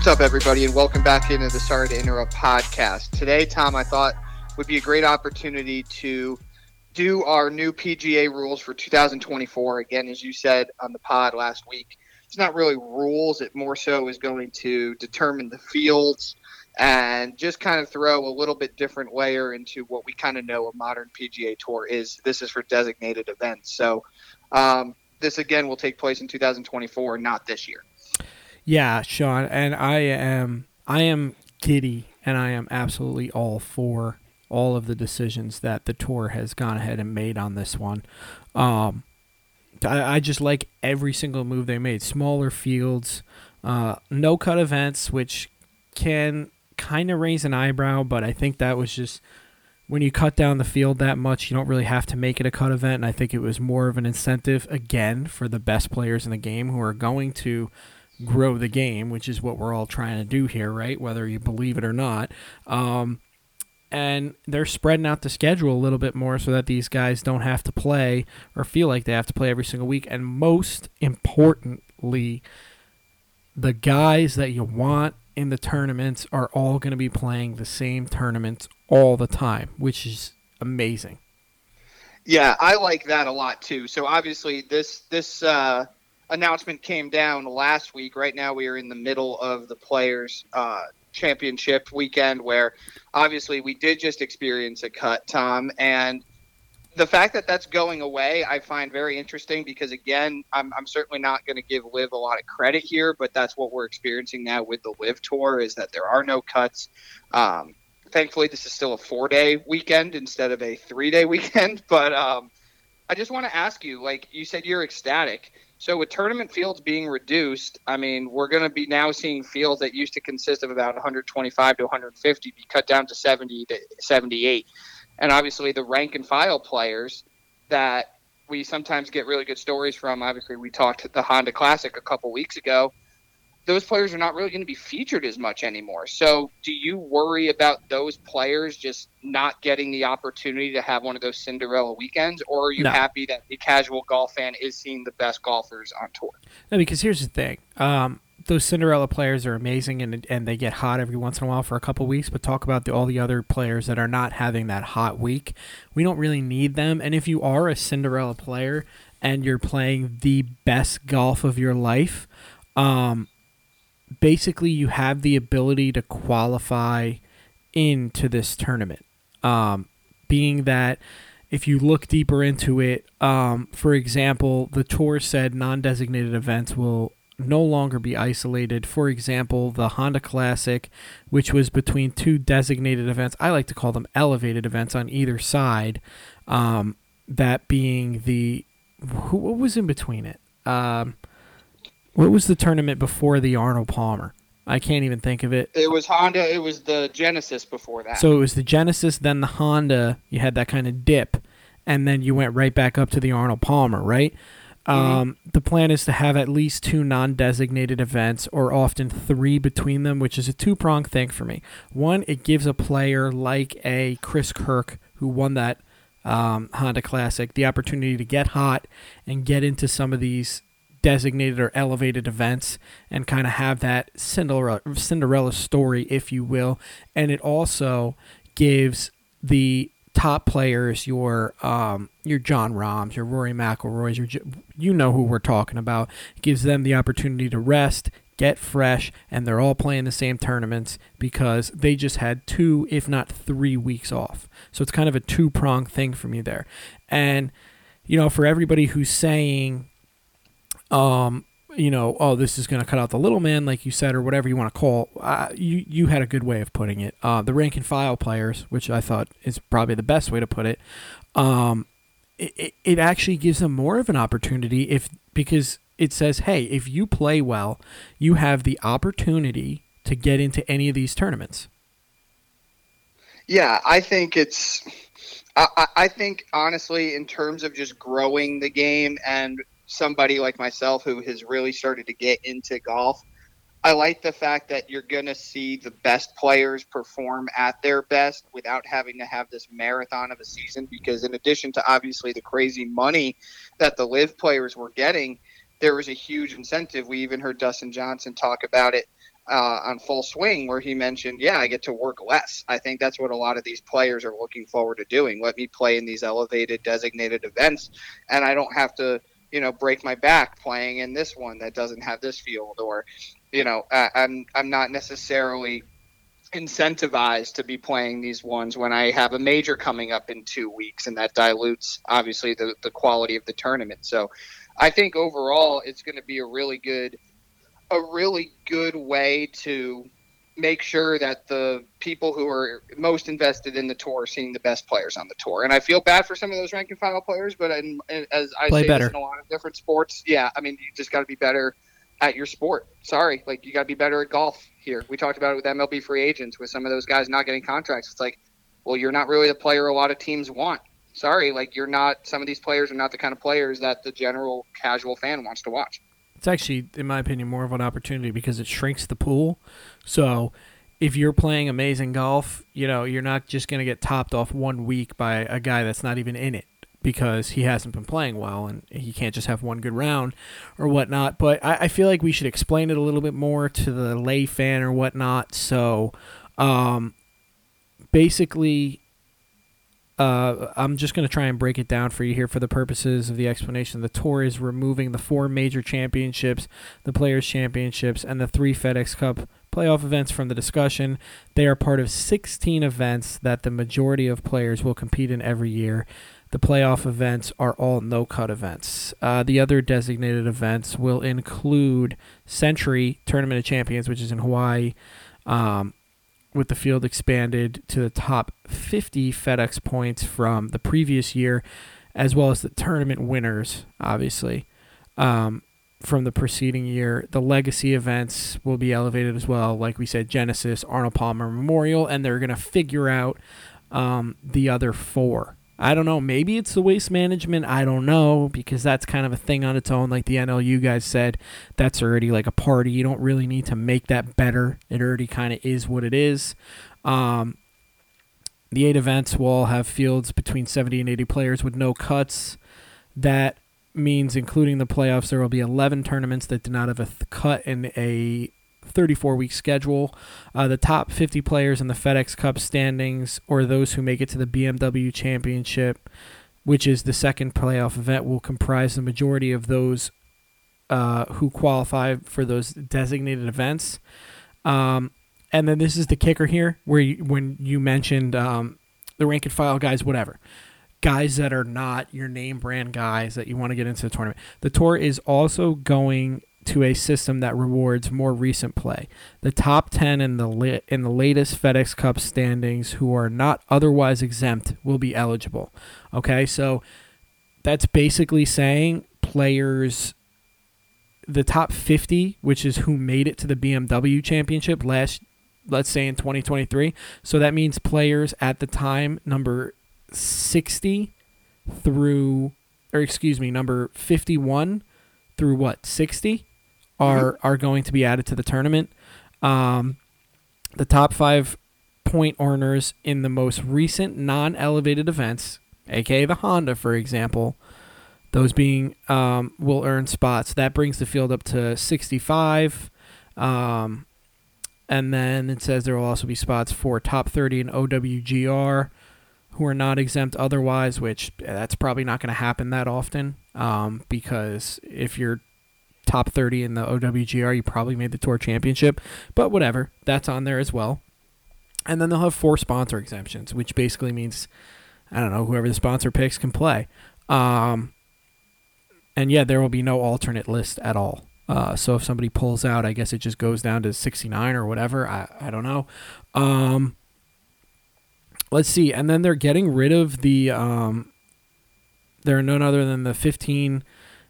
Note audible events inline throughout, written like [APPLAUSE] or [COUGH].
What's up, everybody, and welcome back into the Sorry to Interrupt podcast. Today, Tom, I thought would be a great opportunity to do our new PGA rules for 2024. Again, as you said on the pod last week, it's not really rules, it more so is going to determine the fields and just kind of throw a little bit different layer into what we kind of know a modern PGA Tour is. This is for designated events. So, um, this again will take place in 2024, not this year. Yeah, Sean, and I am I am giddy and I am absolutely all for all of the decisions that the tour has gone ahead and made on this one. Um, I, I just like every single move they made. Smaller fields, uh, no cut events, which can kind of raise an eyebrow, but I think that was just when you cut down the field that much, you don't really have to make it a cut event. And I think it was more of an incentive again for the best players in the game who are going to grow the game, which is what we're all trying to do here, right? Whether you believe it or not. Um, and they're spreading out the schedule a little bit more so that these guys don't have to play or feel like they have to play every single week. And most importantly, the guys that you want in the tournaments are all going to be playing the same tournaments all the time, which is amazing. Yeah, I like that a lot too. So obviously this this uh, announcement came down last week. Right now, we are in the middle of the Players uh, Championship weekend, where obviously we did just experience a cut, Tom, and the fact that that's going away, I find very interesting because again, I'm, I'm certainly not going to give LIV a lot of credit here, but that's what we're experiencing now with the LIV Tour is that there are no cuts. Um, thankfully, this is still a four day weekend instead of a three day [LAUGHS] weekend. But um, I just want to ask you, like you said, you're ecstatic. So with tournament fields being reduced, I mean, we're going to be now seeing fields that used to consist of about 125 to 150 be cut down to 70 to 78. And obviously the rank and file players that we sometimes get really good stories from. Obviously, we talked the Honda Classic a couple weeks ago those players are not really going to be featured as much anymore. So, do you worry about those players just not getting the opportunity to have one of those Cinderella weekends, or are you no. happy that the casual golf fan is seeing the best golfers on tour? No, because here's the thing. Um, those Cinderella players are amazing and and they get hot every once in a while for a couple weeks. But talk about the, all the other players that are not having that hot week. We don't really need them. And if you are a Cinderella player and you're playing the best golf of your life, um, basically you have the ability to qualify into this tournament. Um, being that if you look deeper into it, um, for example, the tour said non designated events will no longer be isolated. For example, the Honda Classic, which was between two designated events, I like to call them elevated events on either side, um, that being the. Who, what was in between it? Um, what was the tournament before the Arnold Palmer? I can't even think of it. It was Honda. It was the Genesis before that. So it was the Genesis, then the Honda. You had that kind of dip, and then you went right back up to the Arnold Palmer, right? Mm-hmm. Um, the plan is to have at least two non-designated events, or often three between them, which is a two-pronged thing for me. One, it gives a player like a Chris Kirk who won that um, Honda Classic the opportunity to get hot and get into some of these designated or elevated events and kind of have that Cinderella, Cinderella story, if you will. And it also gives the top players, your um, your Jon Rahms, your Rory McIlroys, your you know who we're talking about. It gives them the opportunity to rest, get fresh, and they're all playing the same tournaments because they just had two, if not three weeks off. So it's kind of a two prong thing for me there. And you know, for everybody who's saying um, you know, oh, this is going to cut out the little man, like you said, or whatever you want to call. Uh, you you had a good way of putting it. Uh, the rank and file players, which I thought is probably the best way to put it. Um, it, it actually gives them more of an opportunity if because it says, hey, if you play well, you have the opportunity to get into any of these tournaments. Yeah, I think it's. I, I think honestly, in terms of just growing the game and somebody like myself who has really started to get into golf, I like the fact that you're going to see the best players perform at their best without having to have this marathon of a season. Because, in addition to obviously the crazy money that the LIV players were getting, there was a huge incentive. We even heard Dustin Johnson talk about it uh, on full swing where he mentioned, yeah, I get to work less. I think that's what a lot of these players are looking forward to doing. Let me play in these elevated designated events, and I don't have to, you know, break my back playing in this one that doesn't have this field, or, you know, I, I'm I'm not necessarily incentivized to be playing these ones when I have a major coming up in two weeks, and that dilutes obviously the, the quality of the tournament. So I think overall it's going to be a really good a really good way to make sure that the people who are most invested in the tour are seeing the best players on the tour. And I feel bad for some of those rank and file players, but in, as I Play say better. this in a lot of different sports, yeah, I mean you just got to be better at your sport. Sorry, like you got to be better at golf here. We talked about it with MLB free agents with some of those guys not getting contracts. It's like, well, you're not really the player a lot of teams want. Sorry, like you're not. Some of these players are not the kind of players that the general casual fan wants to watch. It's actually, in my opinion, more of an opportunity because it shrinks the pool. So if you're playing amazing golf, you know, you're not just going to get topped off one week by a guy that's not even in it because he hasn't been playing well and he can't just have one good round or whatnot. But I, I feel like we should explain it a little bit more to the lay fan or whatnot. So um, basically, uh, I'm just going to try and break it down for you here for the purposes of the explanation. The tour is removing the four major championships, the Players' Championships, and the three FedEx Cup playoff events from the discussion. They are part of 16 events that the majority of players will compete in every year. The playoff events are all no cut events. Uh, the other designated events will include Sentry Tournament of Champions, which is in Hawaii. Um, with the field expanded to the top 50 FedEx points from the previous year, as well as the tournament winners, obviously, um, from the preceding year. The legacy events will be elevated as well. Like we said, Genesis, Arnold Palmer Memorial, and they're going to figure out um, the other four. I don't know. Maybe it's the waste management. I don't know because that's kind of a thing on its own. Like the NLU guys said, that's already like a party. You don't really need to make that better. It already kind of is what it is. Um, the eight events will all have fields between 70 and 80 players with no cuts. That means, including the playoffs, there will be 11 tournaments that do not have a th- cut in a 34 week schedule. Uh, the top 50 players in the FedEx Cup standings, or those who make it to the BMW Championship, which is the second playoff event, will comprise the majority of those uh, who qualify for those designated events. Um, and then this is the kicker here, where you, when you mentioned um, the rank and file guys, whatever guys that are not your name brand guys that you want to get into the tournament. The tour is also going to a system that rewards more recent play. The top 10 in the li- in the latest FedEx Cup standings who are not otherwise exempt will be eligible. Okay? So that's basically saying players the top 50, which is who made it to the BMW championship last let's say in 2023. So that means players at the time number 60 through or excuse me, number 51 through what 60 are are going to be added to the tournament. Um, the top five point earners in the most recent non-elevated events, aka the Honda, for example, those being um, will earn spots. That brings the field up to 65. Um, and then it says there will also be spots for top 30 in OWGR who are not exempt otherwise, which eh, that's probably not going to happen that often um, because if you're top 30 in the OWGR, you probably made the tour championship. But whatever, that's on there as well. And then they'll have four sponsor exemptions, which basically means, I don't know, whoever the sponsor picks can play. Um, and yeah, there will be no alternate list at all. Uh, so if somebody pulls out, I guess it just goes down to 69 or whatever. I, I don't know. Um, let's see. And then they're getting rid of the. Um, they're none other than the 15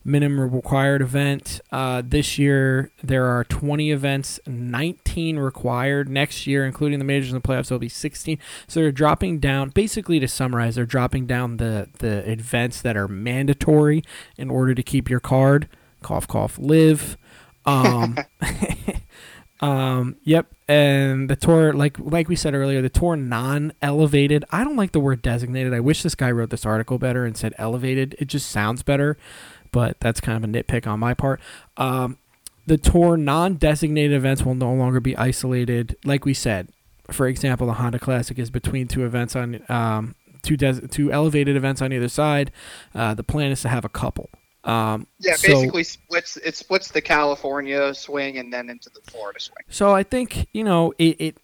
minimum required event. Uh, this year, there are 20 events, 19 required. Next year, including the majors and the playoffs, there'll be 16. So they're dropping down. Basically, to summarize, they're dropping down the the events that are mandatory in order to keep your card. Cough, cough, LIV. Um, [LAUGHS] [LAUGHS] um, yep. And the tour, like like we said earlier, the tour non-elevated. I don't like the word designated. I wish this guy wrote this article better and said elevated. It just sounds better, but that's kind of a nitpick on my part. Um, the tour non-designated events will no longer be isolated. Like we said, for example, the Honda Classic is between two events on um, two des- two elevated events on either side. Uh, the plan is to have a couple. Um, Yeah, so- basically splits it splits the California swing and then into the Florida swing. So I think you know it, it.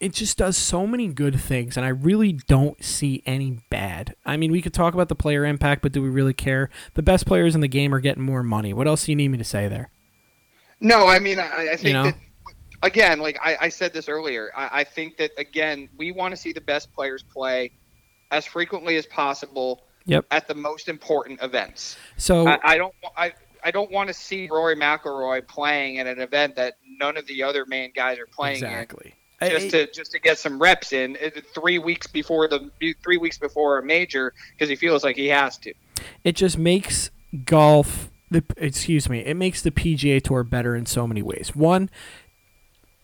It just does so many good things, and I really don't see any bad. I mean, we could talk about the player impact, but do we really care? The best players in the game are getting more money. What else do you need me to say there? No, I mean I, I think know? that again, like I, I said this earlier, I, I think that again we want to see the best players play as frequently as possible Yep. at the most important events. So I, I don't I, I don't want to see Rory McIlroy playing at an event that none of the other main guys are playing exactly. in, just to just to get some reps in uh, three weeks before the three weeks before a major because he feels like he has to. it just makes golf the excuse me it makes the pga tour better in so many ways. One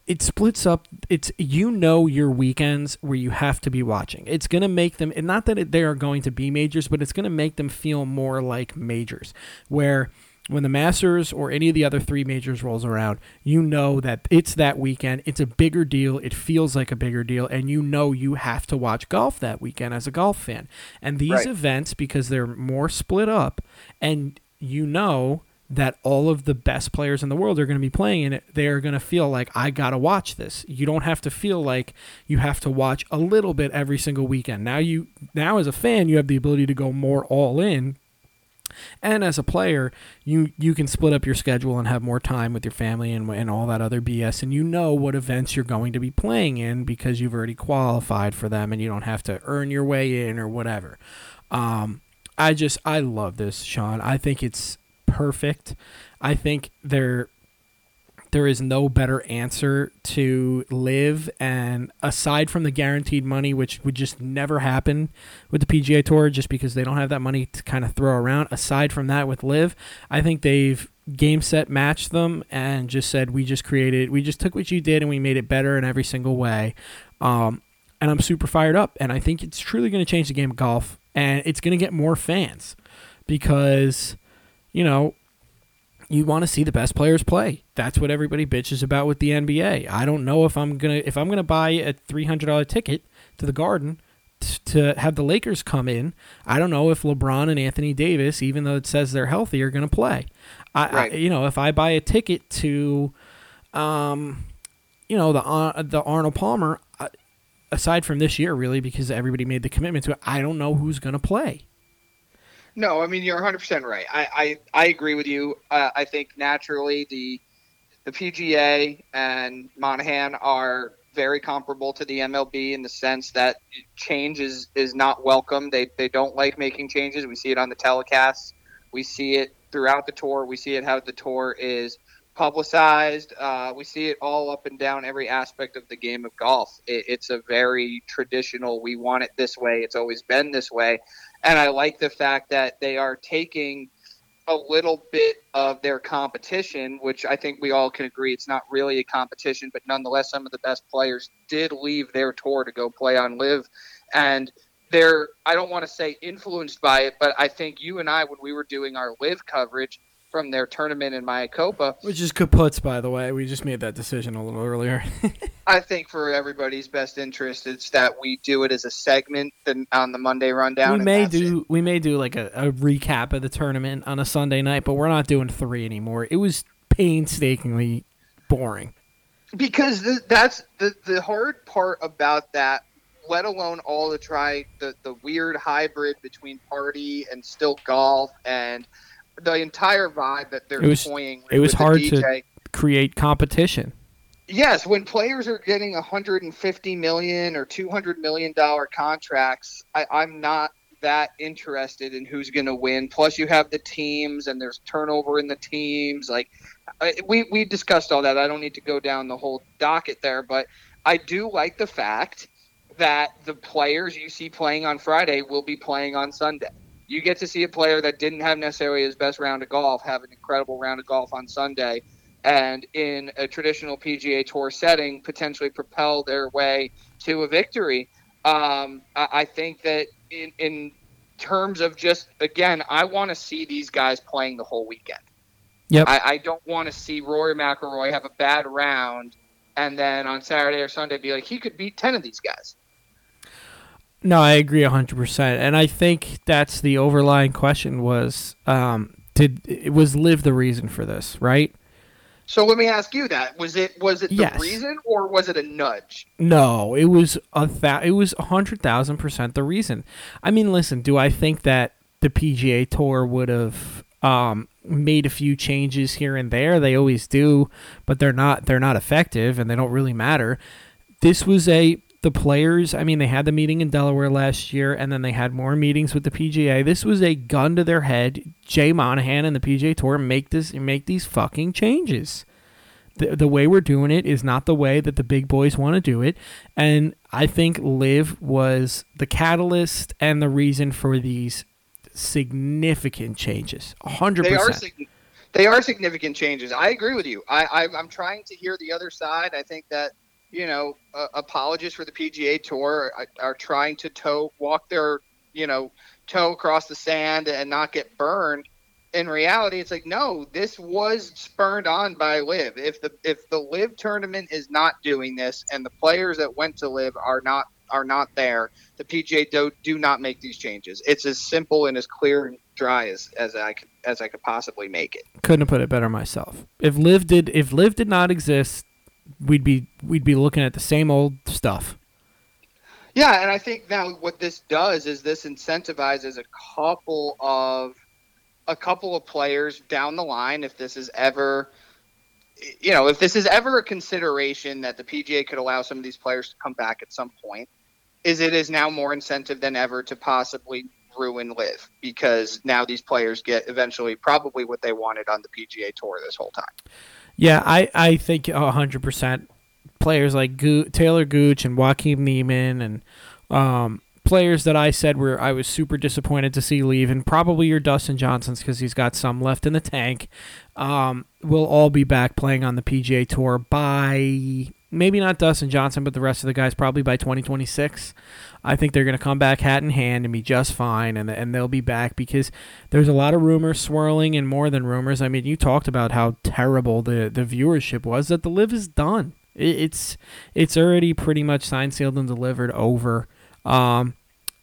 it splits up it's you know your weekends where you have to be watching. It's going to make them and not that it, they are going to be majors but it's going to make them feel more like majors where when the masters or any of the other three majors rolls around you know that it's that weekend. It's a bigger deal. It feels like a bigger deal. And you know you have to watch golf that weekend as a golf fan. And these Right. events because they're more split up and you know that all of the best players in the world are going to be playing in it they're going to feel like i got to watch this. You don't have to feel like you have to watch a little bit every single weekend. Now you now as a fan you have the ability to go more all in and as a player you you can split up your schedule and have more time with your family and, and all that other bs and you know what events you're going to be playing in because you've already qualified for them and you don't have to earn your way in or whatever. Um, i just i love this sean. I think it's perfect. I think there there is no better answer to LIV. And aside from the guaranteed money which would just never happen with the PGA Tour just because they don't have that money to kind of throw around aside from that with LIV I think they've game set matched them and just said we just created we just took what you did and we made it better in every single way. Um, and I'm super fired up and I think it's truly going to change the game of golf and it's going to get more fans because you know you want to see the best players play. That's what everybody bitches about with the NBA. I don't know if I'm gonna if I'm gonna buy a three hundred dollar ticket to the Garden t- to have the Lakers come in. I don't know if LeBron and Anthony Davis, even though it says they're healthy, are gonna play. I, Right. I you know if I buy a ticket to, um, you know the uh, the Arnold Palmer. Uh, aside from this year, really, because everybody made the commitment to it, I don't know who's gonna play. No, I mean you're 100 percent right. I, I I agree with you. Uh, I think naturally the the PGA and Monahan are very comparable to the MLB in the sense that change is, is not welcome. They they don't like making changes. We see it on the telecasts. We see it throughout the tour. We see it how the tour is publicized. Uh, we see it all up and down every aspect of the game of golf. It, it's a very traditional. We want it this way. It's always been this way, and I like the fact that they are taking a little bit of their competition, which I think we all can agree it's not really a competition, but nonetheless, some of the best players did leave their tour to go play on LIV, and they're I don't want to say influenced by it, but I think you and I when we were doing our LIV coverage from their tournament in Mayakoba, Which is kaputs, by the way. We just made that decision a little earlier. [LAUGHS] I think for everybody's best interest, it's that we do it as a segment on the Monday rundown. we may that's it. do we may do like a, a recap of the tournament on a Sunday night, but we're not doing three anymore. It was painstakingly boring. because th- that's the the hard part about that let alone all the try the the weird hybrid between party and still golf and the entire vibe that they're It was- toying with it was with hard to- Create competition. yes when players are getting 150 million or 200 million dollar contracts I, i'm not that interested in who's going to win. Plus you have the teams and there's turnover in the teams like I- we we discussed all that. I don't need to go down the whole docket there but i do like the fact that the players you see playing on friday will be playing on sunday you get to see a player that didn't have necessarily his best round of golf have an incredible round of golf on sunday and in a traditional PGA Tour setting, potentially propel their way to a victory. Um, I, I think that in, in terms of just again, I want to see these guys playing the whole weekend. Yep. I, I don't want to see Rory McIlroy have a bad round and then on Saturday or Sunday be like he could beat ten of these guys. No, I agree 100%. And I think that's the overlying question was um, did it was LIV the reason for this, right? So let me ask you that: was it was it the Yes. reason or was it a nudge? No, it was a it was a hundred thousand percent the reason. I mean, listen, do I think that the PGA Tour would have um, made a few changes here and there? They always do, but they're not they're not effective and they don't really matter. This was a the players. I mean, they had the meeting in Delaware last year, and then they had more meetings with the PGA. This was a gun to their head. Jay Monahan and the PGA Tour make this make these fucking changes the, the way we're doing it is not the way that the big boys want to do it. And I think LIV was the catalyst and the reason for these significant changes. 100%. They are sig- they are significant changes. I agree with you. I, I I'm trying to hear the other side. I think that you know uh, apologists for the PGA Tour are, are trying to toe walk their you know toe across the sand and not get burned. In reality, it's like no, this was spurned on by LIV. If the if the LIV tournament is not doing this and the players that went to LIV are not are not there, the PGA do, do not make these changes. It's as simple and as clear and dry as, as I as I could possibly make it. Couldn't have put it better myself. If LIV did if LIV did not exist, we'd be we'd be looking at the same old stuff. Yeah, and I think now what this does is this incentivizes a couple of a couple of players down the line if this is ever you know, if this is ever a consideration that the PGA could allow some of these players to come back at some point, is it is now more incentive than ever to possibly ruin LIV because now these players get eventually probably what they wanted on the PGA tour this whole time. Yeah, I, I think hundred percent. Players like Goo- Taylor Gooch and Joaquin Niemann and um, players that I said were I was super disappointed to see leave, and probably your Dustin Johnsons because he's got some left in the tank. Um, will all be back playing on the PGA Tour by maybe not Dustin Johnson, but the rest of the guys probably by 2026. I think they're going to come back hat in hand and be just fine, and and they'll be back because there's a lot of rumors swirling, and more than rumors. I mean, you talked about how terrible the the viewership was. That the LIV is done. It, it's it's already pretty much signed, sealed, and delivered over. Um,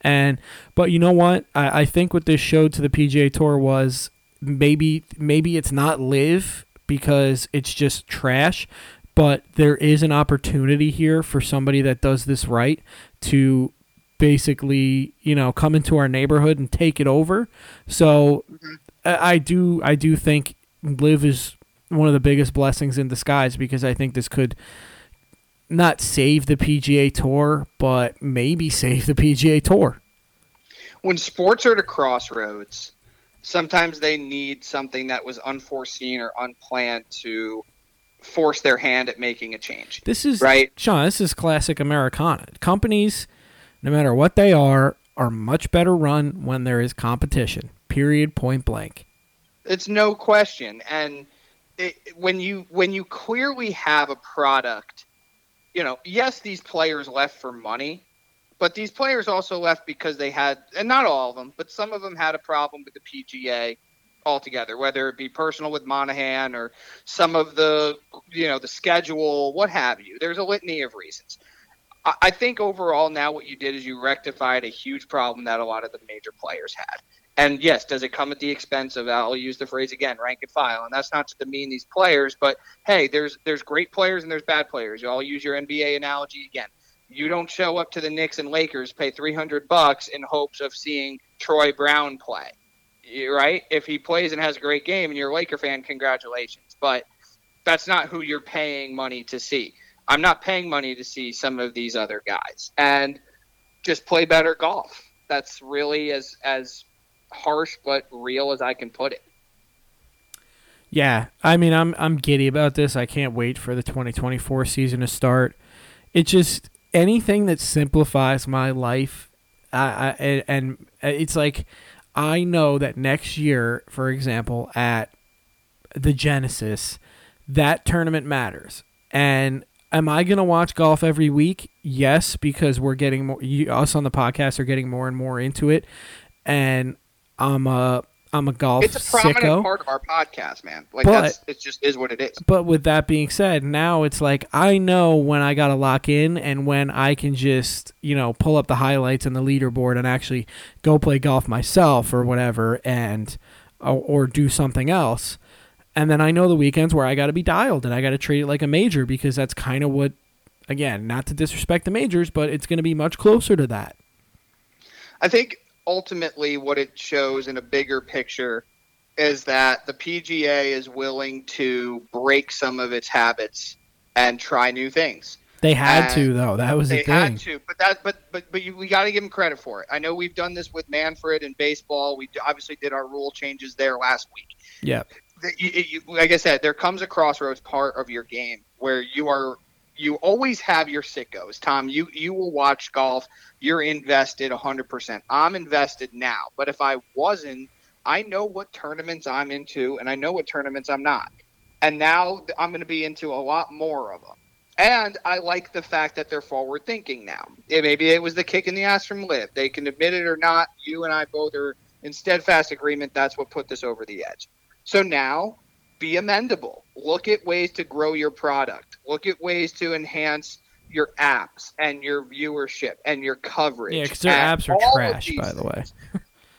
and but you know what? I, I think what this showed to the PGA Tour was maybe maybe it's not LIV because it's just trash but there is an opportunity here for somebody that does this right to basically you know come into our neighborhood and take it over. So mm-hmm. I, I do i do think LIV is one of the biggest blessings in disguise because i think this could not save the pga tour but maybe [LAUGHS] save the pga tour. When sports are at a crossroads, sometimes they need something that was unforeseen or unplanned to force their hand at making a change. This is Right. Sean. This is classic Americana. Companies, no matter what they are, are much better run when there is competition. Period. Point blank. It's no question. And it, when you when you clearly have a product, you know, yes, these players left for money, but these players also left because they had, and not all of them, but some of them had a problem with the PGA altogether, whether it be personal with Monahan or some of the, you know, the schedule, what have you. There's a litany of reasons. I think overall now what you did is you rectified a huge problem that a lot of the major players had. And yes, does it come at the expense of I'll use the phrase again, rank and file. And that's not to demean these players, but hey, there's there's great players and there's bad players. I'll use your NBA analogy again. You don't show up to the Knicks and Lakers, pay 300 bucks in hopes of seeing Troy Brown play. Right? If he plays and has a great game and you're a Laker fan, congratulations. But that's not who you're paying money to see. I'm not paying money to see some of these other guys. And just play better golf. That's really as as harsh but real as I can put it. Yeah, I mean, I'm I'm giddy about this. I can't wait for the 2024 season to start. It just anything that simplifies my life, I, I and it's like I know that next year, for example, at the Genesis, that tournament matters. And am I going to watch golf every week? Yes, because we're getting more. You, us on the podcast are getting more and more into it, and I'm uh I'm a golf It's a prominent sicko. part of our podcast, man. Like But- that's it. Just is what it is. But with that being said, now it's like I know when I got to lock in and when I can just, you know, pull up the highlights and the leaderboard and actually go play golf myself or whatever and or, or do something else. And then I know the weekends where I got to be dialed and I got to treat it like a major because that's kind of what again, not to disrespect the majors, but it's going to be much closer to that. I think ultimately what it shows in a bigger picture is that the PGA is willing to break some of its habits and try new things. They had And to though. That was They the thing. had to, but that, but but but you, we got to give them credit for it. I know we've done this with Manfred and baseball. We obviously did our rule changes there last week. Yeah. You- you- like I said, there comes a crossroads part of your game where you are you always have your sickos. Tom, you you will watch golf. You're invested 100%. I'm invested now, but if I wasn't, I know what tournaments I'm into and I know what tournaments I'm not. And now I'm going to be into a lot more of them. And I like the fact that they're forward thinking now. It, maybe it was the kick in the ass from Liv. They can admit it or not. You and I both are in steadfast agreement. That's what put this over the edge. So now be amendable. Look at ways to grow your product. Look at ways to enhance your apps and your viewership and your coverage. Yeah, because their apps are trash, by the way.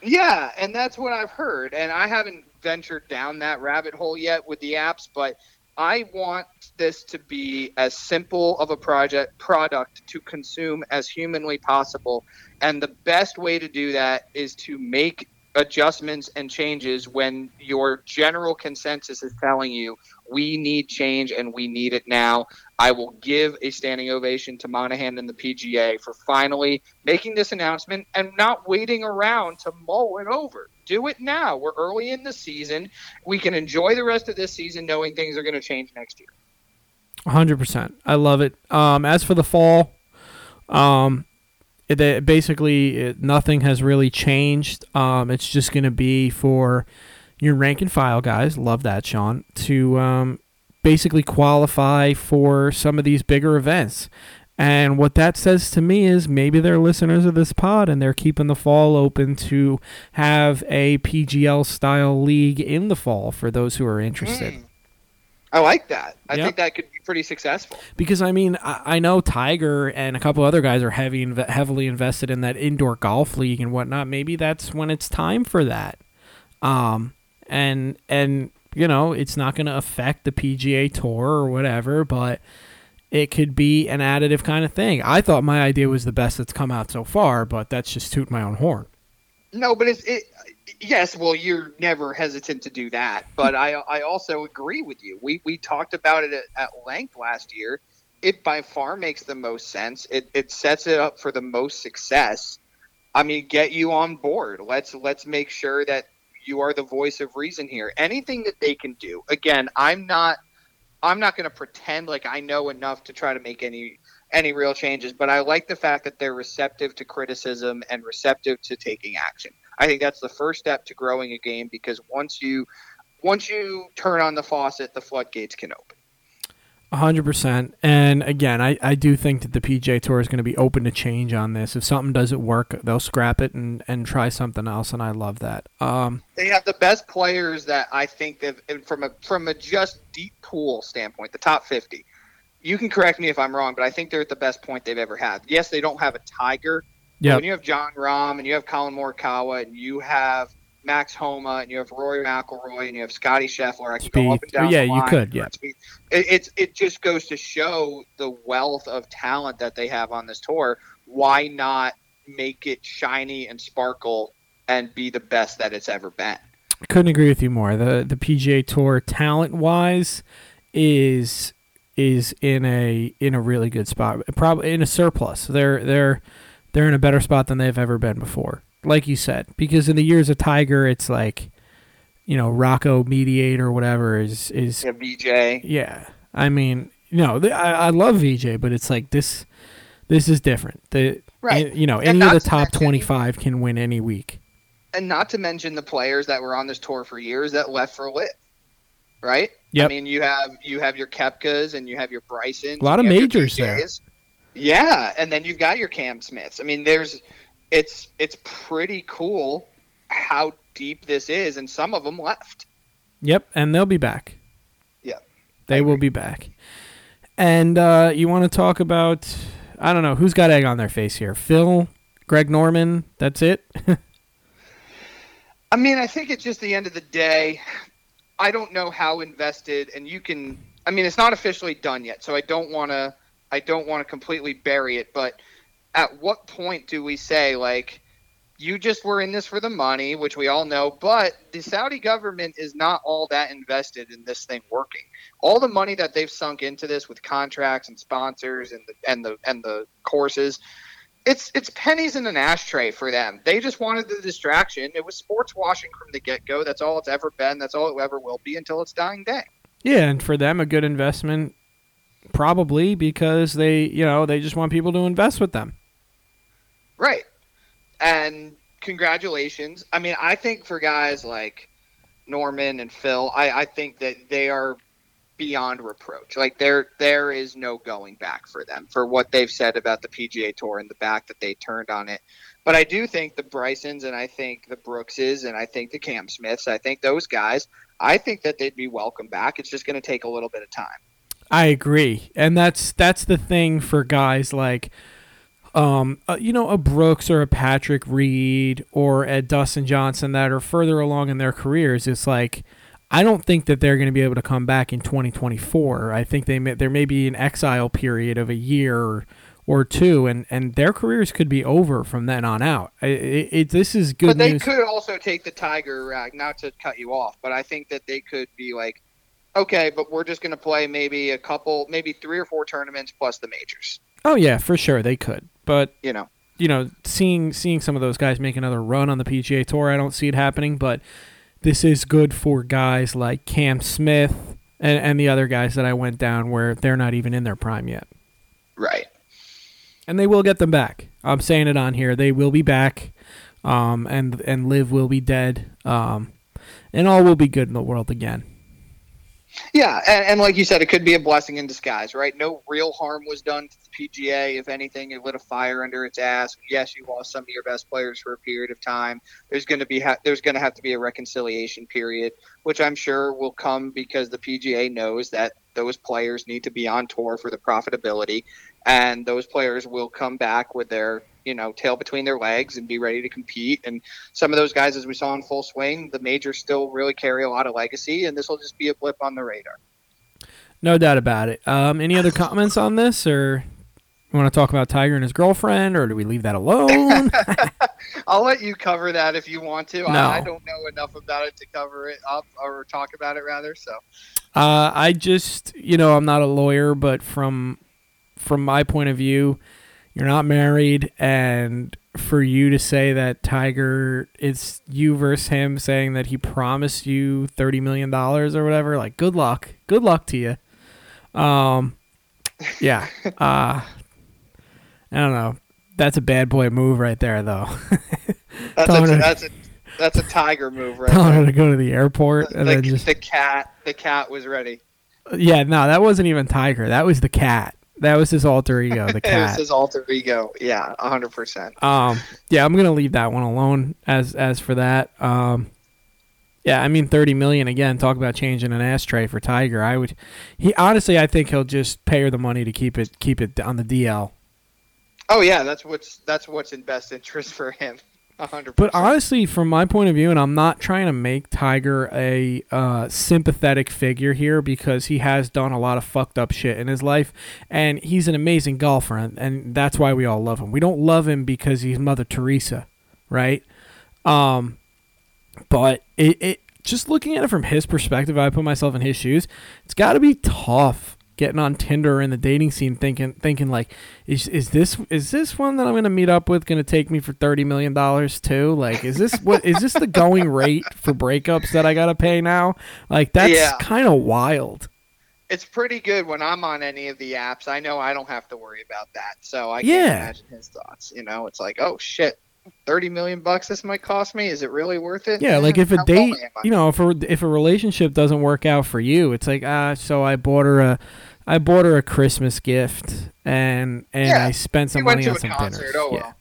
Yeah, and that's what I've heard. And I haven't ventured down that rabbit hole yet with the apps, but I want this to be as simple of a project product to consume as humanly possible. And the best way to do that is to make adjustments and changes when your general consensus is telling you we need change and we need it now. I will give a standing ovation to Monahan and the PGA for finally making this announcement and not waiting around to mull it over. Do it now. We're early in the season. We can enjoy the rest of this season knowing things are going to change next year. hundred percent. I love it. Um, as for the fall, um, it basically it, nothing has really changed. Um, it's just going to be for your rank and file guys. Love that, Sean. To um, basically qualify for some of these bigger events. And what that says to me is maybe they're listeners of this pod and they're keeping the fall open to have a PGL style league in the fall for those who are interested. Mm. I like that. I Yep. think that could be pretty successful. because I mean I, I know Tiger and a couple other guys are heavy inve- heavily invested in that indoor golf league and whatnot. Maybe that's when it's time for that. Um, and and you know it's not going to affect the PGA Tour or whatever, but it could be an additive kind of thing. I thought my idea was the best that's come out so far, but that's just toot my own horn. No, but it's it. Yes, well, you're never hesitant to do that, but I I also agree with you. We we talked about it at, at length last year. It by far makes the most sense. It it sets it up for the most success. I mean, get you on board. Let's let's make sure that you are the voice of reason here. Anything that they can do. Again, I'm not I'm not going to pretend like I know enough to try to make any any real changes, but I like the fact that they're receptive to criticism and receptive to taking action. I think that's the first step to growing a game because once you once you turn on the faucet, the floodgates can open. A hundred percent. And again, I, I do think that the PJ Tour is going to be open to change on this. If something doesn't work, they'll scrap it and, and try something else. And I love that. Um, They have the best players that I think they've from a from a just deep pool standpoint, the top fifty. You can correct me if I'm wrong, but I think they're at the best point they've ever had. Yes, they don't have a Tiger. Yep. When you have Jon Rahm and you have Collin Morikawa and you have Max Homa and you have Rory McIlroy and you have Scotty Scheffler, I could go up and down. Yeah, you could, yeah. It, it's it just goes to show the wealth of talent that they have on this tour. Why not make it shiny and sparkle and be the best that it's ever been? I couldn't agree with you more. The the PGA Tour talent wise is is in a in a really good spot. Probably in a surplus. They're they're they're in a better spot than they've ever been before. Like you said, because in the years of Tiger, it's like, you know, Rocco Mediate or whatever is is Yeah, VJ. Yeah, I mean, you know, th- I, I love VJ, but it's like this. This is different. The Right. you know, And any of the top twenty-five can win any week. and not to mention the players that were on this tour for years that left for LIV. Right? Yep. I mean, you have you have your Koepkas and you have your Bryson. A lot of majors there. Yeah, and then you've got your Cam Smiths. I mean, there's it's it's pretty cool how deep this is, and some of them left. Yep, and they'll be back. Yeah, they will be back. And uh, you want to talk about? I don't know who's got egg on their face here. Phil, Greg Norman. That's it. [LAUGHS] I mean, I think it's just the end of the day. I don't know how invested, and you can. I mean, it's not officially done yet, so I don't want to. I don't want to completely bury it, but at what point do we say like you just were in this for the money, which we all know, but the Saudi government is not all that invested in this thing working. All the money that they've sunk into this with contracts and sponsors and the and the and the courses, it's it's pennies in an ashtray for them. They just wanted the distraction. It was sports washing from the get go. That's all it's ever been. That's all it ever will be until its dying day. Yeah, and for them, a good investment, probably because they you know they just want people to invest with them. Right. And congratulations. I mean, I think for guys like Norman and Phil, I, I think that they are beyond reproach. Like there there is no going back for them for what they've said about the PGA Tour and the back that they turned on it. But I do think the Brysons and I think the Brookses and I think the Cam Smiths, I think those guys, I think that they'd be welcome back. It's just going to take a little bit of time. I agree. And that's that's the thing for guys like um, uh, you know, a Brooks or a Patrick Reed or a Dustin Johnson that are further along in their careers, it's like I don't think that they're going to be able to come back in 2024. I think they may, there may be an exile period of a year or, or two, and, and their careers could be over from then on out. It, it, it this is good. But they news. could also take the Tiger route. Not to cut you off, but I think that they could be like, okay, but we're just going to play maybe a couple, maybe three or four tournaments plus the majors. Oh yeah, for sure they could. But you know, you know, seeing seeing some of those guys make another run on the PGA Tour, I don't see it happening. But this is good for guys like Cam Smith and, and the other guys that I went down where they're not even in their prime yet. Right. And they will get them back. I'm saying it on here. They will be back. Um, and and LIV will be dead. Um, and all will be good in the world again. Yeah, and, and, like you said, it could be a blessing in disguise, right? No real harm was done to the PGA. If anything, it lit a fire under its ass. Yes, you lost some of your best players for a period of time. There's going to be ha- there's going to have to be a reconciliation period, which I'm sure will come because the PGA knows that those players need to be on tour for the profitability, and those players will come back with their you know tail between their legs and be ready to compete. And some of those guys, as we saw in full swing, the majors still really carry a lot of legacy, and this will just be a blip on the radar. No doubt about it. Um, any other comments on this, or you want to talk about Tiger and his girlfriend, or do we leave that alone? [LAUGHS] [LAUGHS] I'll let you cover that if you want to. No. I, I don't know enough about it to cover it up or talk about it rather. So, uh, I just, you know, I'm not a lawyer, but from from my point of view, you're not married and for you to say that Tiger it's you versus him saying that he promised you 30 million dollars or whatever like good luck. Good luck to you um yeah uh I don't know. That's a bad boy move right there though. [LAUGHS] That's a, that's a that's a tiger move right telling her to go to the airport the, and the, then just the cat the cat was ready. Yeah no that wasn't even tiger. That was the cat that was his alter ego, the cat. [LAUGHS] it was his alter ego. Yeah, hundred percent. Um, yeah, I'm gonna leave that one alone. As as for that, um, yeah, I mean, thirty million again. Talk about changing an ashtray for Tiger. I would. He honestly, I think he'll just pay her the money to keep it keep it on the DL. Oh yeah, that's what's that's what's in best interest for him. 100%. But honestly, from my point of view, and I'm not trying to make Tiger a uh, sympathetic figure here because he has done a lot of fucked up shit in his life, and he's an amazing golfer, and, and that's why we all love him. We don't love him because he's Mother Teresa, right? Um, but it, it just looking at it from his perspective, I put myself in his shoes. It's got to be tough getting on Tinder in the dating scene, thinking thinking like, is is this is this one that I'm gonna meet up with gonna take me for thirty million dollars too? Like, is this what is this the going [LAUGHS] rate for breakups that I gotta pay now? Like, that's Yeah. kind of wild. it's pretty good when I'm on any of the apps. I know I don't have to worry about that, so I Yeah. can't imagine his thoughts. You know, it's like, oh shit, thirty million bucks this might cost me. Is it really worth it? Yeah, like if a how date, lonely am I? you know, if a if a relationship doesn't work out for you, it's like ah, so I bought her a, I bought her a Christmas gift and and Yeah, I spent some money on some concert. dinners. Oh yeah. well.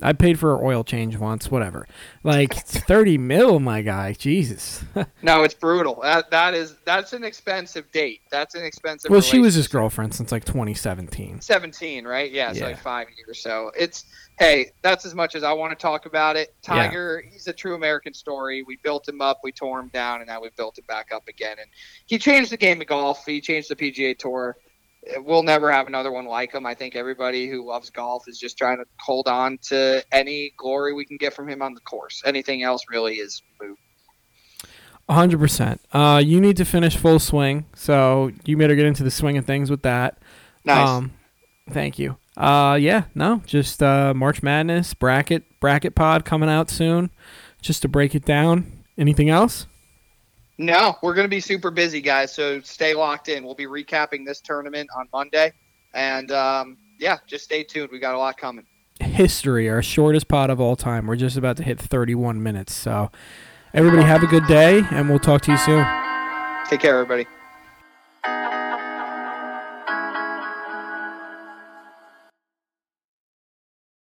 I paid for an oil change once, whatever. Like [LAUGHS] thirty mil, my guy. Jesus. [LAUGHS] no, it's brutal. That that is that's an expensive date. That's an expensive. well, she was his girlfriend since like 2017. 17, right? Yeah, so like five years. So it's hey, that's as much as I want to talk about it. Tiger, he's a true American story. We built him up, we tore him down, and now we built him back up again. And he changed the game of golf. He changed the PGA Tour. We'll never have another one like him. I think everybody who loves golf is just trying to hold on to any glory we can get from him on the course. Anything else really is moot. hundred percent. Uh, you need to finish full swing, so you better get into the swing of things with that. Nice. Um, thank you. Uh, yeah, no, just uh, March Madness bracket bracket pod coming out soon, just to break it down. Anything else? No, we're going to be super busy, guys. So stay locked in. We'll be recapping this tournament on Monday, and um, yeah, just stay tuned. We got a lot coming. History, our shortest pod of all time. We're just about to hit 31 minutes. So, everybody have a good day, and we'll talk to you soon. Take care, everybody.